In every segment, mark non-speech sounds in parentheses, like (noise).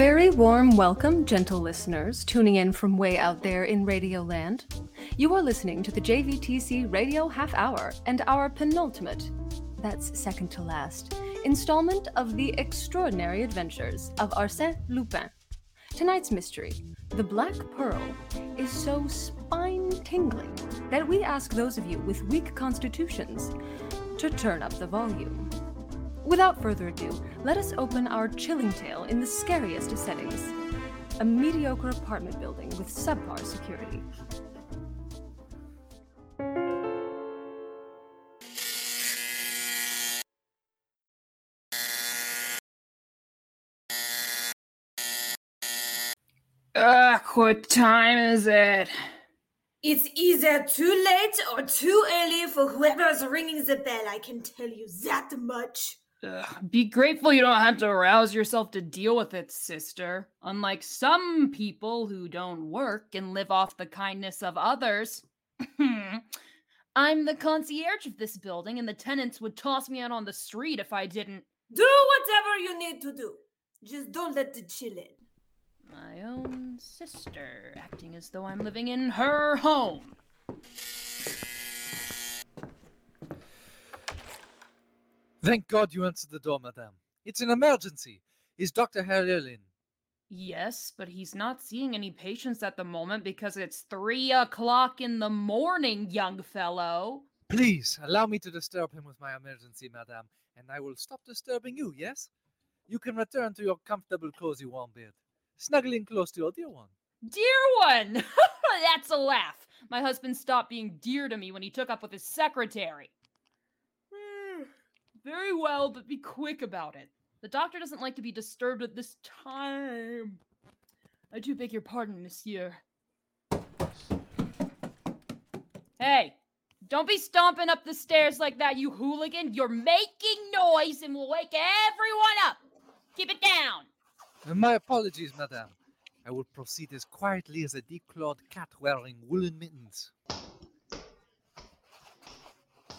very warm welcome, gentle listeners, tuning in from way out there in Radio Land. You are listening to the JVTC Radio Half Hour and our penultimate, that's second to last, installment of the extraordinary adventures of Arsène Lupin. Tonight's mystery, the Black Pearl, is so spine tingling that we ask those of you with weak constitutions to turn up the volume. Without further ado, let us open our chilling tale in the scariest of settings a mediocre apartment building with subpar security. Ugh, what time is it? It's either too late or too early for whoever's ringing the bell, I can tell you that much. Ugh, be grateful you don't have to arouse yourself to deal with it, sister. Unlike some people who don't work and live off the kindness of others. (clears throat) I'm the concierge of this building, and the tenants would toss me out on the street if I didn't. Do whatever you need to do. Just don't let the chill in. My own sister, acting as though I'm living in her home. Thank God you answered the door, madame. It's an emergency. Is Dr. Harrier in? Yes, but he's not seeing any patients at the moment because it's three o'clock in the morning, young fellow. Please, allow me to disturb him with my emergency, madame, and I will stop disturbing you, yes? You can return to your comfortable, cozy, warm bed, snuggling close to your dear one. Dear one! (laughs) That's a laugh. My husband stopped being dear to me when he took up with his secretary. Very well, but be quick about it. The doctor doesn't like to be disturbed at this time. I do beg your pardon, monsieur. Hey, don't be stomping up the stairs like that, you hooligan. You're making noise and will wake everyone up. Keep it down. Uh, My apologies, madame. I will proceed as quietly as a declawed cat wearing woolen mittens.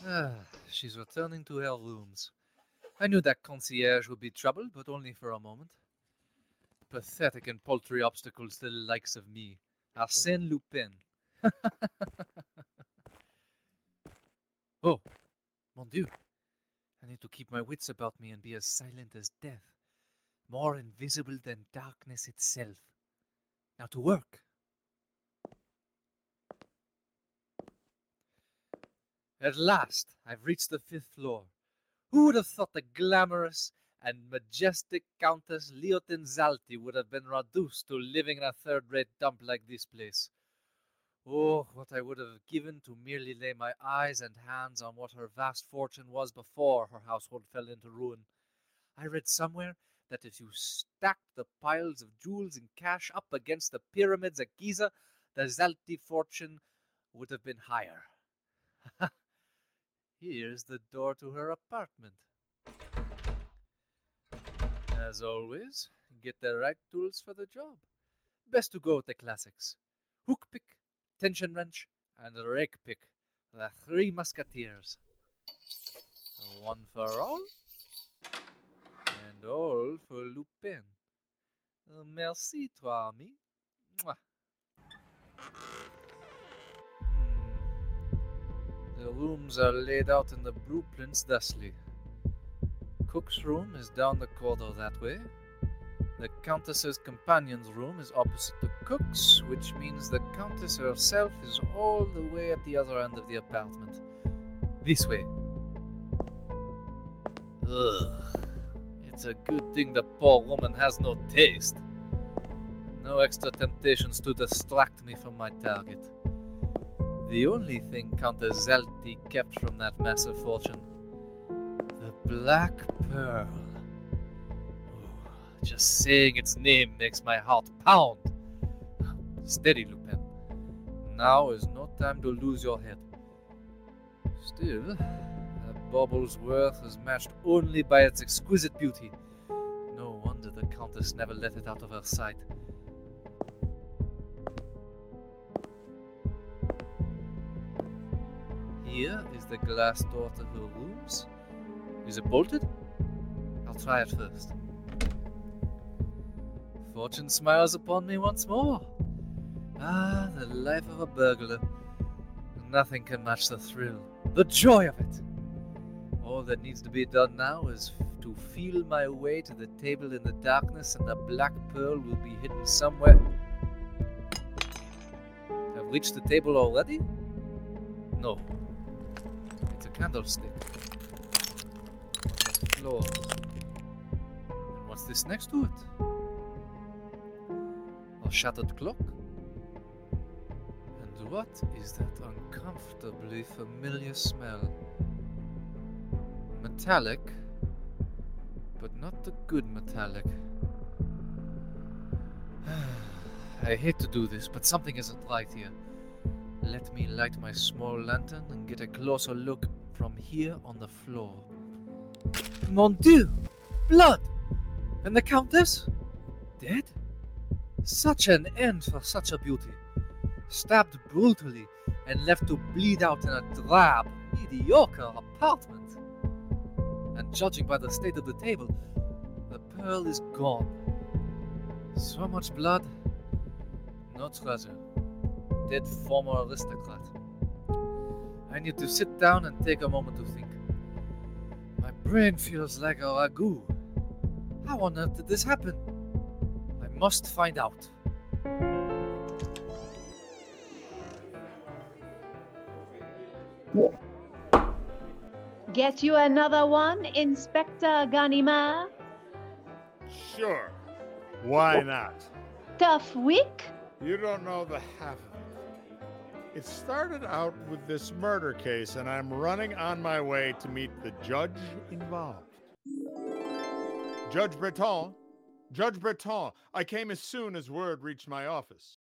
Ah, she's returning to her rooms. I knew that concierge would be troubled, but only for a moment. Pathetic and paltry obstacles to the likes of me. Arsène Lupin. (laughs) oh, mon Dieu. I need to keep my wits about me and be as silent as death, more invisible than darkness itself. Now to work. At last, I've reached the fifth floor. Who would have thought the glamorous and majestic Countess Leontine Zalti would have been reduced to living in a third rate dump like this place? Oh, what I would have given to merely lay my eyes and hands on what her vast fortune was before her household fell into ruin. I read somewhere that if you stacked the piles of jewels and cash up against the pyramids at Giza, the Zalti fortune would have been higher. Here's the door to her apartment. As always, get the right tools for the job. Best to go with the classics hook pick, tension wrench, and rake pick. The three musketeers. One for all, and all for Lupin. Merci, toi, ami. Mwah. The rooms are laid out in the blueprints thusly. Cook's room is down the corridor that way. The Countess's companion's room is opposite the cook's, which means the Countess herself is all the way at the other end of the apartment. This way. Ugh. It's a good thing the poor woman has no taste. No extra temptations to distract me from my target. The only thing Countess Zalti kept from that massive fortune the Black Pearl. Oh, just saying its name makes my heart pound. Steady, Lupin. Now is no time to lose your head. Still, that bauble's worth is matched only by its exquisite beauty. No wonder the Countess never let it out of her sight. Here is the glass door to her rooms. Is it bolted? I'll try it first. Fortune smiles upon me once more. Ah, the life of a burglar. Nothing can match the thrill, the joy of it. All that needs to be done now is to feel my way to the table in the darkness, and the black pearl will be hidden somewhere. I've reached the table already? No. Candlestick. On the floor. And what's this next to it? A shattered clock? And what is that uncomfortably familiar smell? Metallic, but not the good metallic. (sighs) I hate to do this, but something isn't right here. Let me light my small lantern and get a closer look from here on the floor. Mon Dieu! Blood! And the Countess? Dead? Such an end for such a beauty. Stabbed brutally and left to bleed out in a drab, mediocre apartment. And judging by the state of the table, the pearl is gone. So much blood, no treasure. Dead former aristocrat. I need to sit down and take a moment to think. My brain feels like a ragu. How on earth did this happen? I must find out. Get you another one, Inspector Ganimard? Sure. Why not? Tough week? You don't know the half of it. It started out with this murder case, and I'm running on my way to meet the judge involved. Judge Breton. Judge Breton. I came as soon as word reached my office.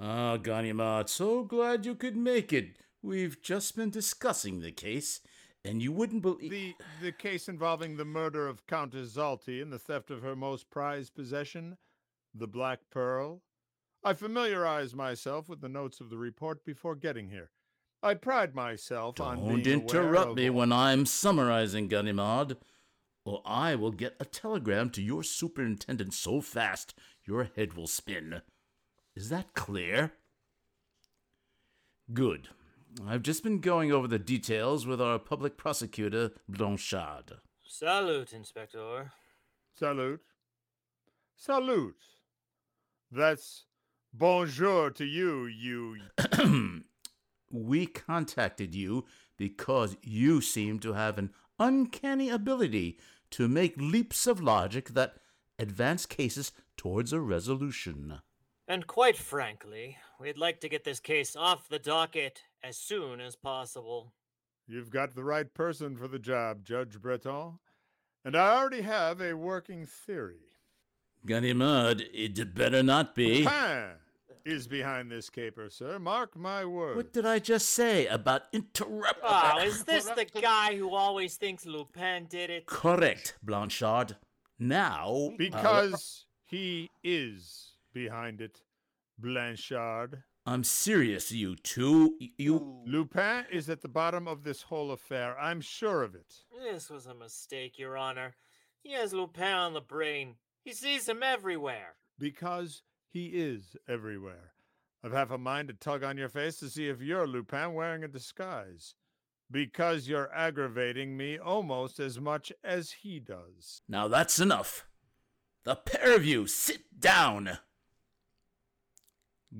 Ah, Ganimard, so glad you could make it. We've just been discussing the case, and you wouldn't believe. The the case involving the murder of Countess Zalti and the theft of her most prized possession, the Black Pearl. I familiarized myself with the notes of the report before getting here. I pride myself on Don't being aware interrupt of me all- when I'm summarizing, Ganimard, or I will get a telegram to your superintendent so fast your head will spin. Is that clear? Good. I've just been going over the details with our public prosecutor, Blanchard. Salute, Inspector. Salute. Salute. That's bonjour to you, you. (clears throat) we contacted you because you seem to have an uncanny ability to make leaps of logic that advance cases towards a resolution. And quite frankly, we'd like to get this case off the docket as soon as possible. You've got the right person for the job, Judge Breton. And I already have a working theory. Ganimard, it better not be. Lupin is behind this caper, sir. Mark my words. What did I just say about interrupt? Oh, is this the guy who always thinks Lupin did it? Correct, Blanchard. Now, uh, Because he is behind it, Blanchard. I'm serious, you two. You. Lupin is at the bottom of this whole affair. I'm sure of it. This was a mistake, Your Honor. He has Lupin on the brain. He sees him everywhere. Because he is everywhere. I've half a mind to tug on your face to see if you're Lupin wearing a disguise. Because you're aggravating me almost as much as he does. Now that's enough. The pair of you, sit down.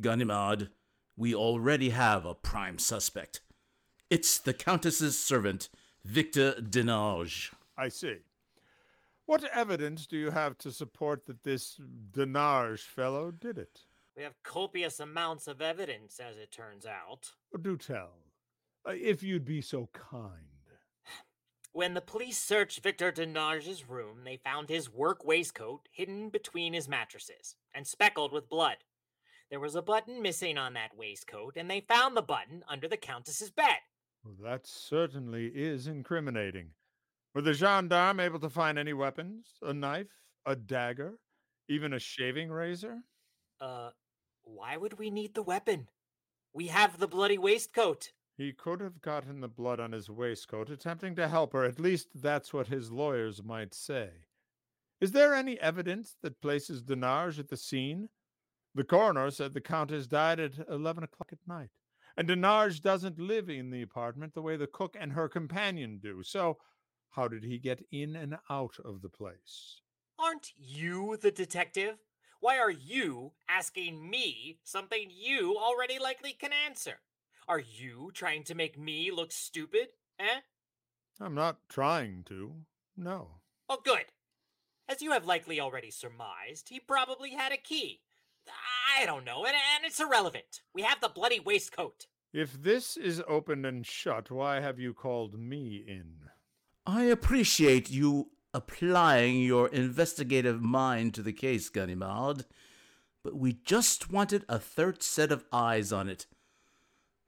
Ganimard, we already have a prime suspect. It's the Countess's servant, Victor Denarge. I see. What evidence do you have to support that this Denarge fellow did it? We have copious amounts of evidence, as it turns out. Do tell, uh, if you'd be so kind. When the police searched Victor Denarge's room, they found his work waistcoat hidden between his mattresses and speckled with blood. There was a button missing on that waistcoat, and they found the button under the Countess's bed. Well, that certainly is incriminating. Were the gendarme able to find any weapons? A knife? A dagger? Even a shaving razor? Uh, why would we need the weapon? We have the bloody waistcoat. He could have gotten the blood on his waistcoat attempting to help her. At least that's what his lawyers might say. Is there any evidence that places Denarge at the scene? The coroner said the Countess died at 11 o'clock at night, and Denarge doesn't live in the apartment the way the cook and her companion do. So, how did he get in and out of the place? Aren't you the detective? Why are you asking me something you already likely can answer? Are you trying to make me look stupid? Eh? I'm not trying to. No. Oh, good. As you have likely already surmised, he probably had a key. I don't know, and, and it's irrelevant. We have the bloody waistcoat. If this is open and shut, why have you called me in? I appreciate you applying your investigative mind to the case, Ganimard, but we just wanted a third set of eyes on it.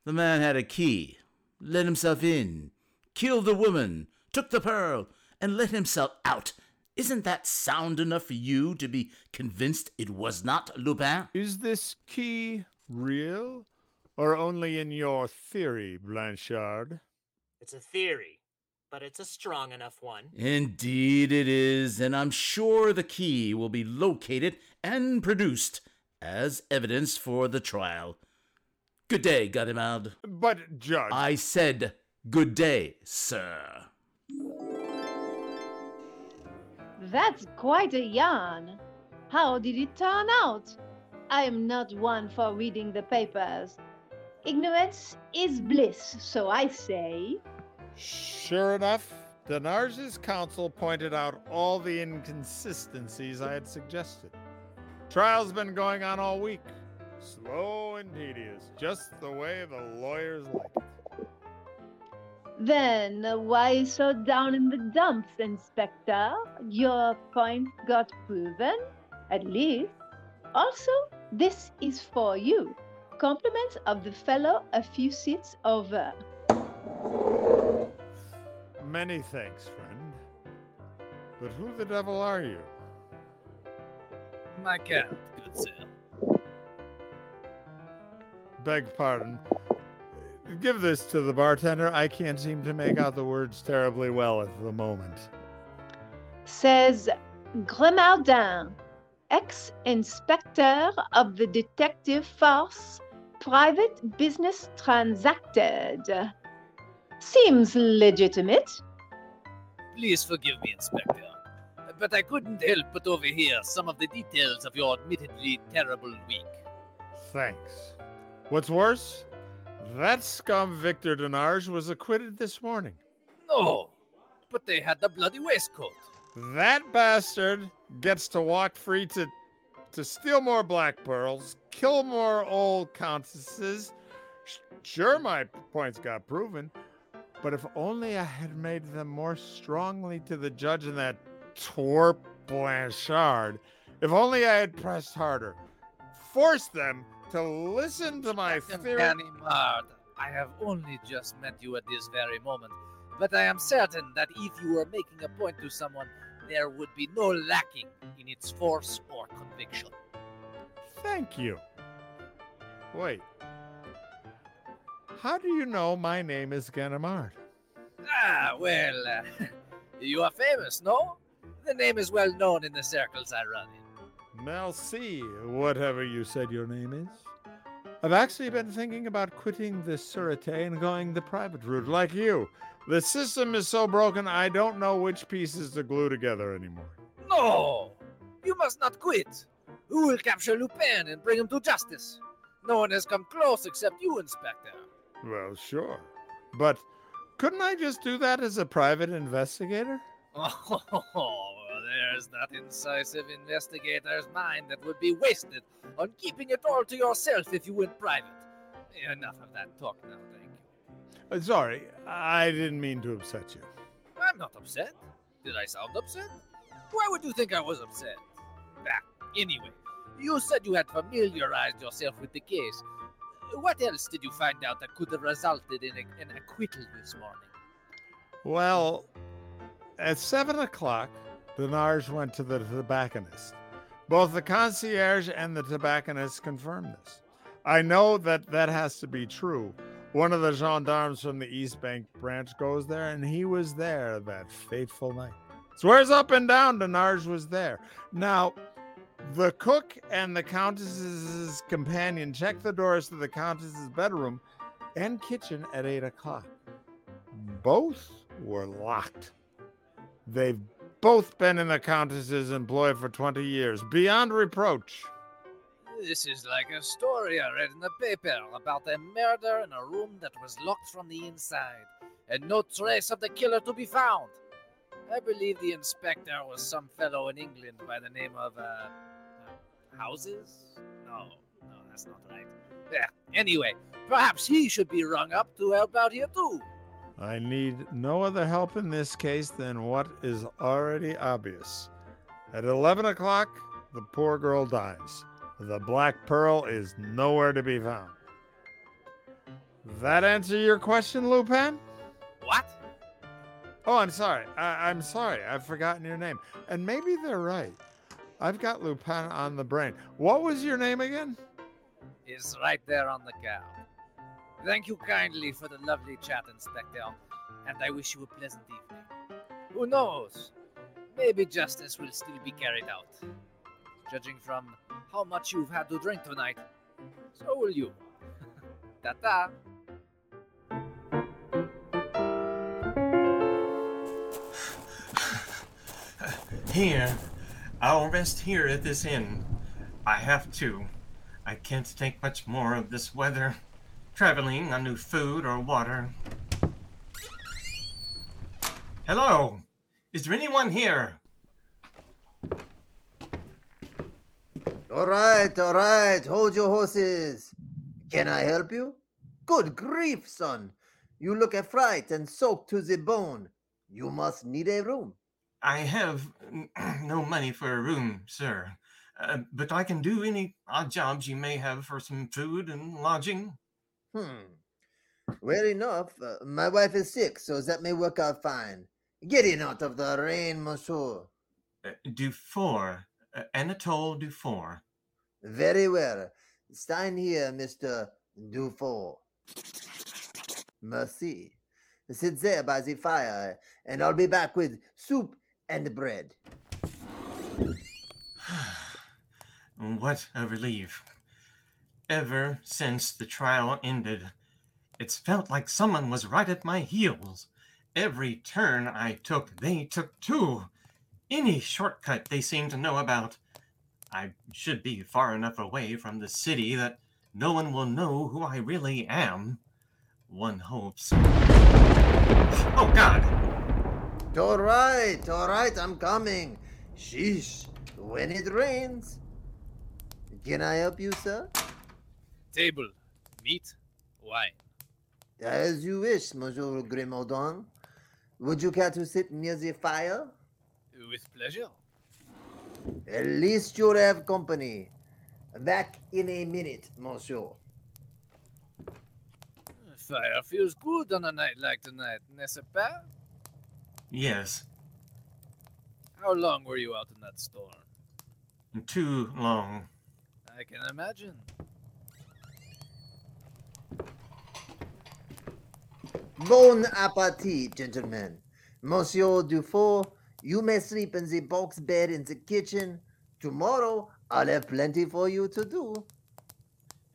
The man had a key, let himself in, killed the woman, took the pearl, and let himself out. Isn't that sound enough for you to be convinced it was not Lupin? Is this key real, or only in your theory, Blanchard? It's a theory, but it's a strong enough one. Indeed it is, and I'm sure the key will be located and produced as evidence for the trial. Good day, Ganimard. But, Judge. I said good day, sir. That's quite a yarn. How did it turn out? I am not one for reading the papers. Ignorance is bliss, so I say. Sure enough, Denarge's counsel pointed out all the inconsistencies I had suggested. Trial's been going on all week. Slow and tedious, just the way the lawyers like it. Then why so down in the dumps, Inspector? Your point got proven, at least. Also, this is for you. Compliments of the fellow a few seats over. Many thanks, friend. But who the devil are you? My cat, good sir. Beg pardon. Give this to the bartender. I can't seem to make out the words terribly well at the moment. Says Grimauden, ex inspector of the detective force, private business transacted. Seems legitimate. Please forgive me, Inspector. But I couldn't help but overhear some of the details of your admittedly terrible week. Thanks. What's worse, that scum Victor Denarge was acquitted this morning. No, but they had the bloody waistcoat. That bastard gets to walk free to to steal more black pearls, kill more old countesses. Sure, my points got proven, but if only I had made them more strongly to the judge and that twerp Blanchard, if only I had pressed harder, forced them to listen to my theory. Ganimard, I have only just met you at this very moment, but I am certain that if you were making a point to someone, there would be no lacking in its force or conviction. Thank you. Wait. How do you know my name is Ganimard? Ah, well, uh, (laughs) you are famous, no? The name is well known in the circles I run in. Merci, whatever you said your name is. I've actually been thinking about quitting the Sûreté and going the private route, like you. The system is so broken, I don't know which pieces to glue together anymore. No! You must not quit! Who will capture Lupin and bring him to justice? No one has come close except you, Inspector. Well, sure. But couldn't I just do that as a private investigator? (laughs) Oh, there's that incisive investigator's mind that would be wasted on keeping it all to yourself if you went private. Enough of that talk now, thank you. Uh, sorry, I didn't mean to upset you. I'm not upset. Did I sound upset? Why would you think I was upset? Ah, anyway, you said you had familiarized yourself with the case. What else did you find out that could have resulted in a- an acquittal this morning? Well, at seven o'clock, Denarge went to the tobacconist. Both the concierge and the tobacconist confirmed this. I know that that has to be true. One of the gendarmes from the East Bank branch goes there, and he was there that fateful night. Swears up and down Denarge was there. Now, the cook and the Countess's companion checked the doors to the Countess's bedroom and kitchen at 8 o'clock. Both were locked. They've both been in the Countess's employ for 20 years, beyond reproach. This is like a story I read in the paper about a murder in a room that was locked from the inside, and no trace of the killer to be found. I believe the inspector was some fellow in England by the name of, uh, Houses? No, no, that's not right. Yeah, anyway, perhaps he should be rung up to help out here too. I need no other help in this case than what is already obvious. At 11 o'clock, the poor girl dies. The Black Pearl is nowhere to be found. That answer your question, Lupin? What? Oh, I'm sorry. I- I'm sorry. I've forgotten your name. And maybe they're right. I've got Lupin on the brain. What was your name again? Is right there on the card. Thank you kindly for the lovely chat, Inspector, and I wish you a pleasant evening. Who knows? Maybe justice will still be carried out. Judging from how much you've had to drink tonight, so will you. (laughs) Ta ta! Here. I'll rest here at this inn. I have to. I can't take much more of this weather. Traveling on new food or water. Hello? Is there anyone here? All right, all right. Hold your horses. Can I help you? Good grief, son. You look a fright and soaked to the bone. You must need a room. I have (clears throat) no money for a room, sir. Uh, but I can do any odd jobs you may have for some food and lodging. Hmm. Well enough. Uh, my wife is sick, so that may work out fine. Get in out of the rain, monsieur. Uh, Dufour. Uh, Anatole Dufour. Very well. Stand here, Mr. Dufour. Merci. Sit there by the fire, and I'll be back with soup and bread. (sighs) What a relief. Ever since the trial ended, it's felt like someone was right at my heels. Every turn I took, they took too. Any shortcut they seemed to know about. I should be far enough away from the city that no one will know who I really am. One hopes. Oh, God! All right, all right, I'm coming. Sheesh, when it rains. Can I help you, sir? Table, meat, wine. As you wish, Monsieur Grimauden. Would you care to sit near the fire? With pleasure. At least you'll have company. Back in a minute, monsieur. Fire feels good on a night like tonight, n'est-ce pas? Yes, How long were you out in that storm? too long. I can imagine. Bon appetit, gentlemen. Monsieur Dufour, you may sleep in the box bed in the kitchen. Tomorrow, I'll have plenty for you to do.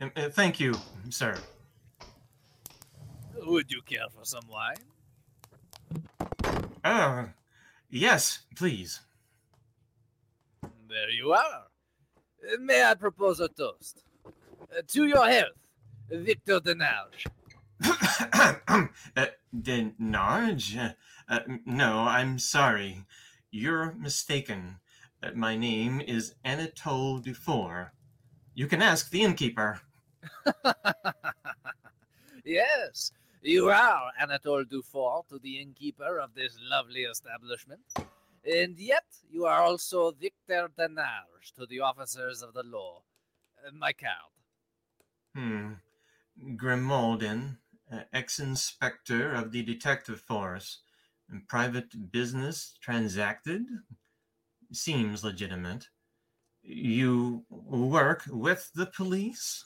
Uh, uh, thank you, sir. Would you care for some wine? Uh, yes, please. There you are. Uh, May I propose a toast? Uh, to your health, Victor Denarge. (coughs) uh, Denarge? Uh, uh, no, I'm sorry. You're mistaken. Uh, my name is Anatole Dufour. You can ask the innkeeper. (laughs) yes, you are Anatole Dufour to the innkeeper of this lovely establishment. And yet, you are also Victor Denarge to the officers of the law. Uh, my card. Hmm. Grimauden, uh, ex-inspector of the detective force. Private business transacted? Seems legitimate. You work with the police?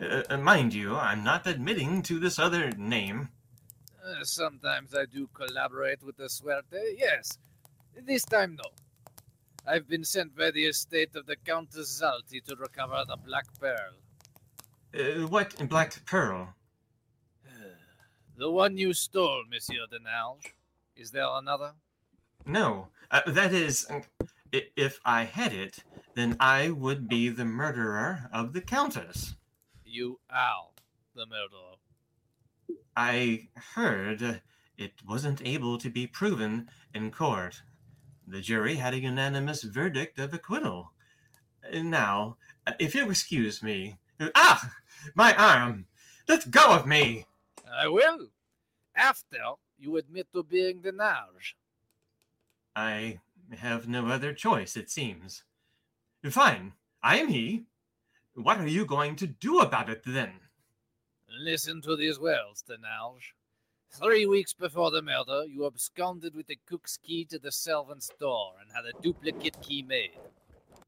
Uh, uh, mind you, I'm not admitting to this other name. Uh, sometimes I do collaborate with the Sûreté, yes. This time, no. I've been sent by the estate of the Countess Zalti to recover the Black Pearl. Uh, what Black Pearl? (sighs) The one you stole, Monsieur Denarge. Is there another? No, uh, that is, uh, if I had it, then I would be the murderer of the Countess. You are the murderer. I heard it wasn't able to be proven in court. The jury had a unanimous verdict of acquittal. Now, if you'll excuse me. Ah! My arm! Let go of me! I will. After you admit to being Denarge. I have no other choice, it seems. Fine, I am he. What are you going to do about it then? Listen to these words, Denarge. Three weeks before the murder, you absconded with the cook's key to the servant's door and had a duplicate key made.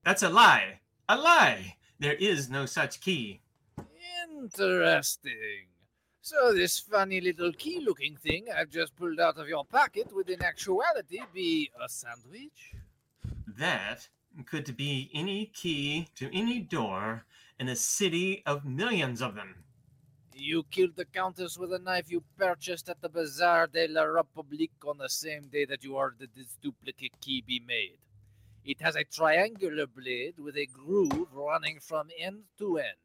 That's a lie! A lie! There is no such key. Interesting. So this funny little key-looking thing I've just pulled out of your pocket would in actuality be a sandwich? That could be any key to any door in a city of millions of them. You killed the Countess with a knife you purchased at the Bazaar de la République on the same day that you ordered this duplicate key be made. It has a triangular blade with a groove running from end to end.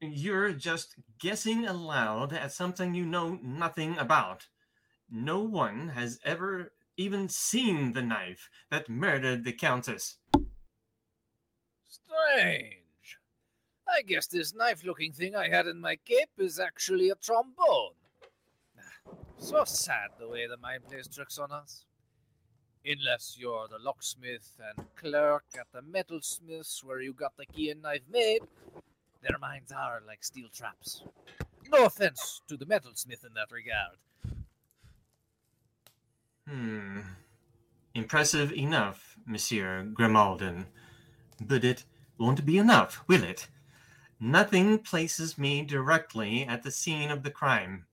You're just guessing aloud at something you know nothing about. No one has ever even seen the knife that murdered the Countess. Strange. I guess this knife looking thing I had in my cape is actually a trombone. So sad the way the mind plays tricks on us. Unless you're the locksmith and clerk at the metalsmiths where you got the key and knife made, their minds are like steel traps. No offense to the metalsmith in that regard. Hmm. Impressive enough, Monsieur Grimauden. But it won't be enough, will it? Nothing places me directly at the scene of the crime.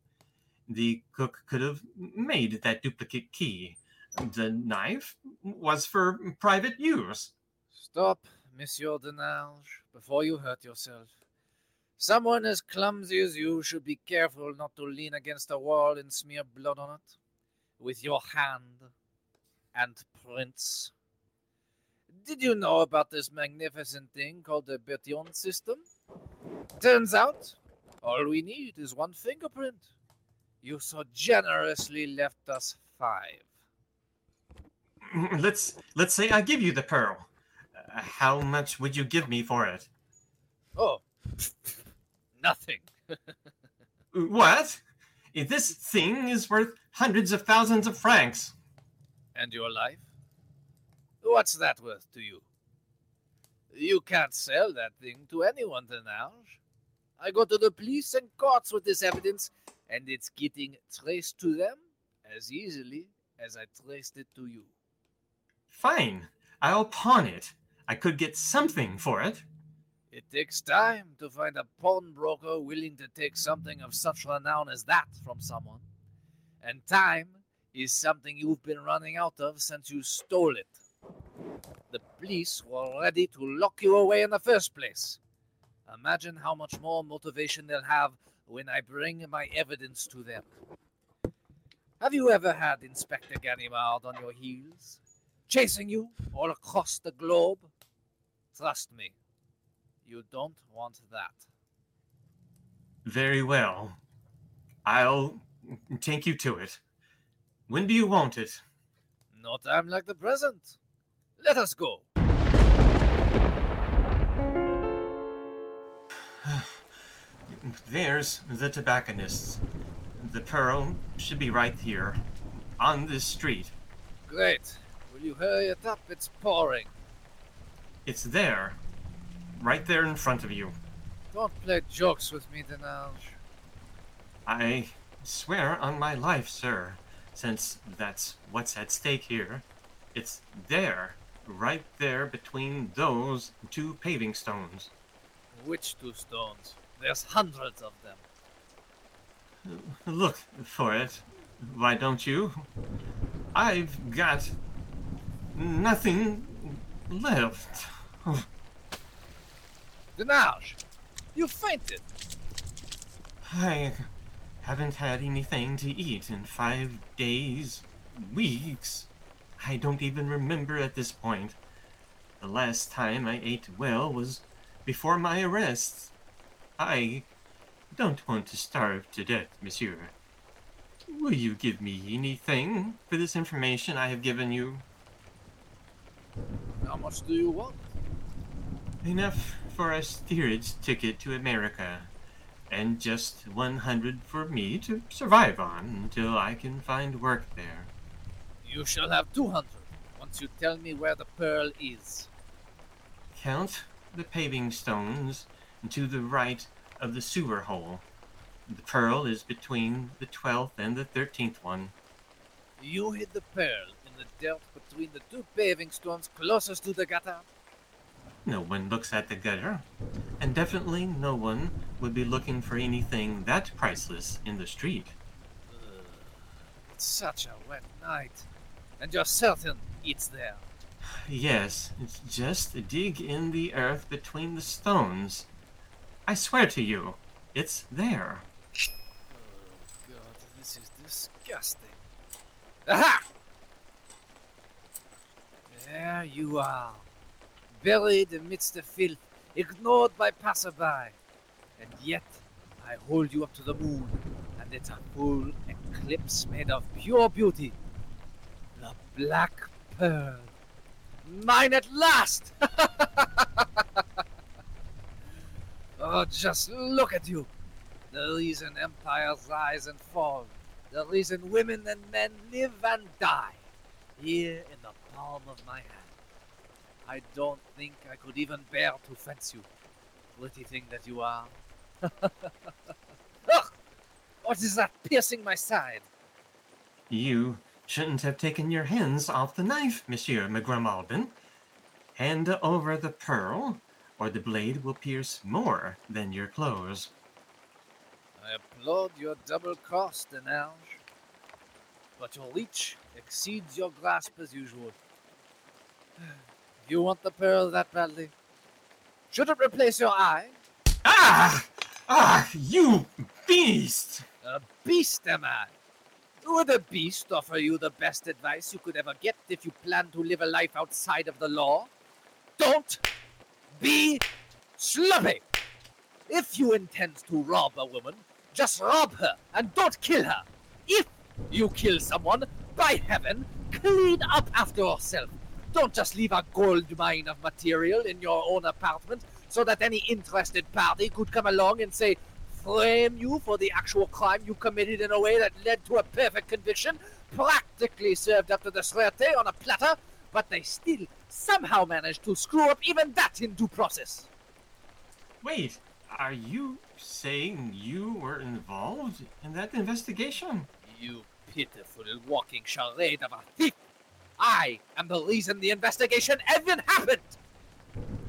The cook could have made that duplicate key. The knife was for private use. Stop, Monsieur Denarge, before you hurt yourself. Someone as clumsy as you should be careful not to lean against a wall and smear blood on it with your hand and prints. Did you know about this magnificent thing called the Bertillon system? Turns out, all we need is one fingerprint. You so generously left us five. Let's let's say I give you the pearl. Uh, how much would you give me for it? Oh, nothing. (laughs) What? This thing is worth hundreds of thousands of francs. And your life? What's that worth to you? You can't sell that thing to anyone, Denarge. I go to the police and courts with this evidence, and it's getting traced to them as easily as I traced it to you. Fine, I'll pawn it. I could get something for it. It takes time to find a pawnbroker willing to take something of such renown as that from someone. And time is something you've been running out of since you stole it. The police were ready to lock you away in the first place. Imagine how much more motivation they'll have when I bring my evidence to them. Have you ever had Inspector Ganimard on your heels, chasing you all across the globe? Trust me, you don't want that. Very well. I'll take you to it. When do you want it? No time like the present. Let us go. (sighs) There's the tobacconist's. The pearl should be right here, on this street. Great. Will you hurry it up? It's pouring. It's there, right there in front of you. Don't play jokes with me, Denarge. I swear on my life, sir, since that's what's at stake here. It's there, right there between those two paving stones. Which two stones? There's hundreds of them. Look for it, why don't you? I've got nothing left. Denarge, you fainted. I haven't had anything to eat in five days, weeks. I don't even remember at this point. The last time I ate well was before my arrest. I don't want to starve to death, monsieur. Will you give me anything for this information I have given you? How much do you want? Enough for a steerage ticket to America, and just 100 for me to survive on until I can find work there. You shall have 200 once you tell me where the pearl is. Count the paving stones to the right of the sewer hole. The pearl is between the 12th and the 13th one. You hid the pearl in the dirt between the two paving stones closest to the gutter. No one looks at the gutter, and definitely no one would be looking for anything that priceless in the street. It's such a wet night, and you're certain it's there. Yes, it's just dig in the earth between the stones. I swear to you, it's there. Oh god, this is disgusting. Aha! There you are, buried amidst the filth, ignored by passerby. And yet, I hold you up to the moon, and it's a full eclipse made of pure beauty. Black Pearl. Mine at last! (laughs) oh, just look at you. The reason empires rise and fall. The reason women and men live and die. Here in the palm of my hand. I don't think I could even bear to fence you, pretty thing that you are. (laughs) What is that piercing my side? You shouldn't have taken your hands off the knife, Monsieur Grimauden. Hand over the pearl, or the blade will pierce more than your clothes. I applaud your double cross, Denarge. But your reach exceeds your grasp as usual. You want the pearl that badly? Should it replace your eye? Ah! Ah, you beast! A beast am I. Would a beast offer you the best advice you could ever get if you plan to live a life outside of the law? Don't be sloppy. If you intend to rob a woman, just rob her and don't kill her. If you kill someone, by heaven, clean up after yourself. Don't just leave a gold mine of material in your own apartment so that any interested party could come along and say, frame you for the actual crime you committed in a way that led to a perfect conviction, practically served up to the Sûreté on a platter, but they still somehow managed to screw up even that in due process. Wait, are you saying you were involved in that investigation? You pitiful walking charade of a thief! I am the reason the investigation even happened!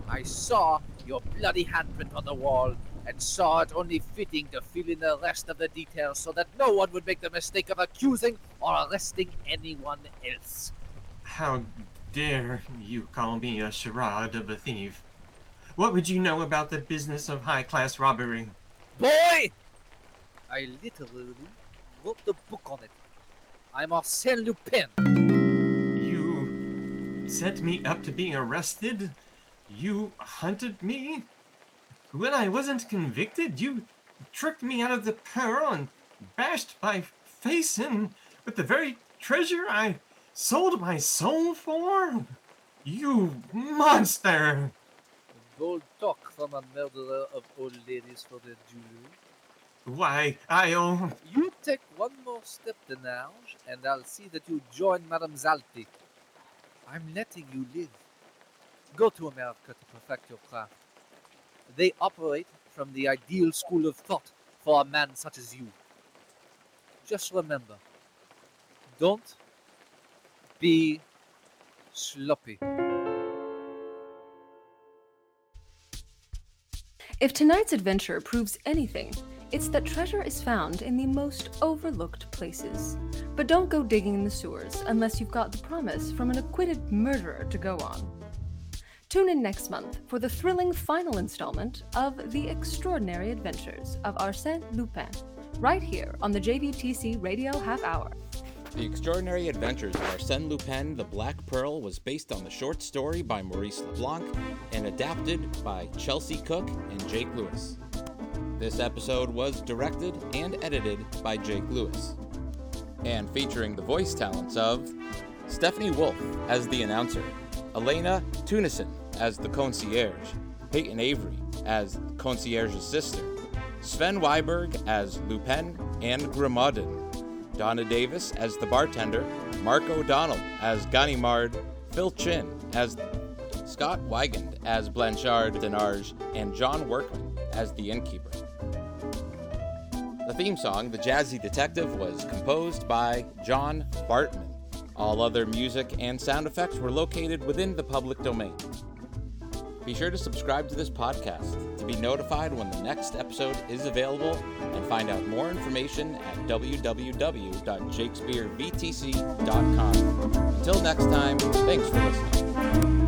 I saw your bloody handprint on the wall and saw it only fitting to fill in the rest of the details so that no one would make the mistake of accusing or arresting anyone else. How dare you call me a charade of a thief? What would you know about the business of high class robbery? Boy! I literally wrote the book on it. I'm Arsène Lupin. You set me up to be arrested? You hunted me? When I wasn't convicted, you tricked me out of the pearl and bashed my face in with the very treasure I sold my soul for? You monster! Bold talk from a murderer of old ladies for their jewelry. Why, I'll. You take one more step, Denarge, and I'll see that you join Madame Zalti. I'm letting you live. Go to America to perfect your craft. They operate from the ideal school of thought for a man such as you. Just remember, don't be sloppy. If tonight's adventure proves anything, It's that treasure is found in the most overlooked places. But don't go digging in the sewers unless you've got the promise from an acquitted murderer to go on. Tune in next month for the thrilling final installment of The Extraordinary Adventures of Arsène Lupin, right here on the JVTC Radio Half Hour. The Extraordinary Adventures of Arsène Lupin, The Black Pearl was based on the short story by Maurice LeBlanc and adapted by Chelsea Cook and Jake Lewis. This episode was directed and edited by Jake Lewis, and featuring the voice talents of Stephanie Wolfe as the announcer, Alayna Theunissen as the concierge, Peyton Avery as the concierge's sister, Sven Wiberg as Lupin and Grimauden, Donna Davis as the bartender, Mark O'Donnell as Ganimard, Phil Chin as Scott Weigand as Blanchard Denarge, and Jon Workman as the innkeeper. The theme song, The Jazzy Detective, was composed by John Bartman. All other music and sound effects were located within the public domain. Be sure to subscribe to this podcast to be notified when the next episode is available and find out more information at www.shakespearevtc.com. Until next time, thanks for listening.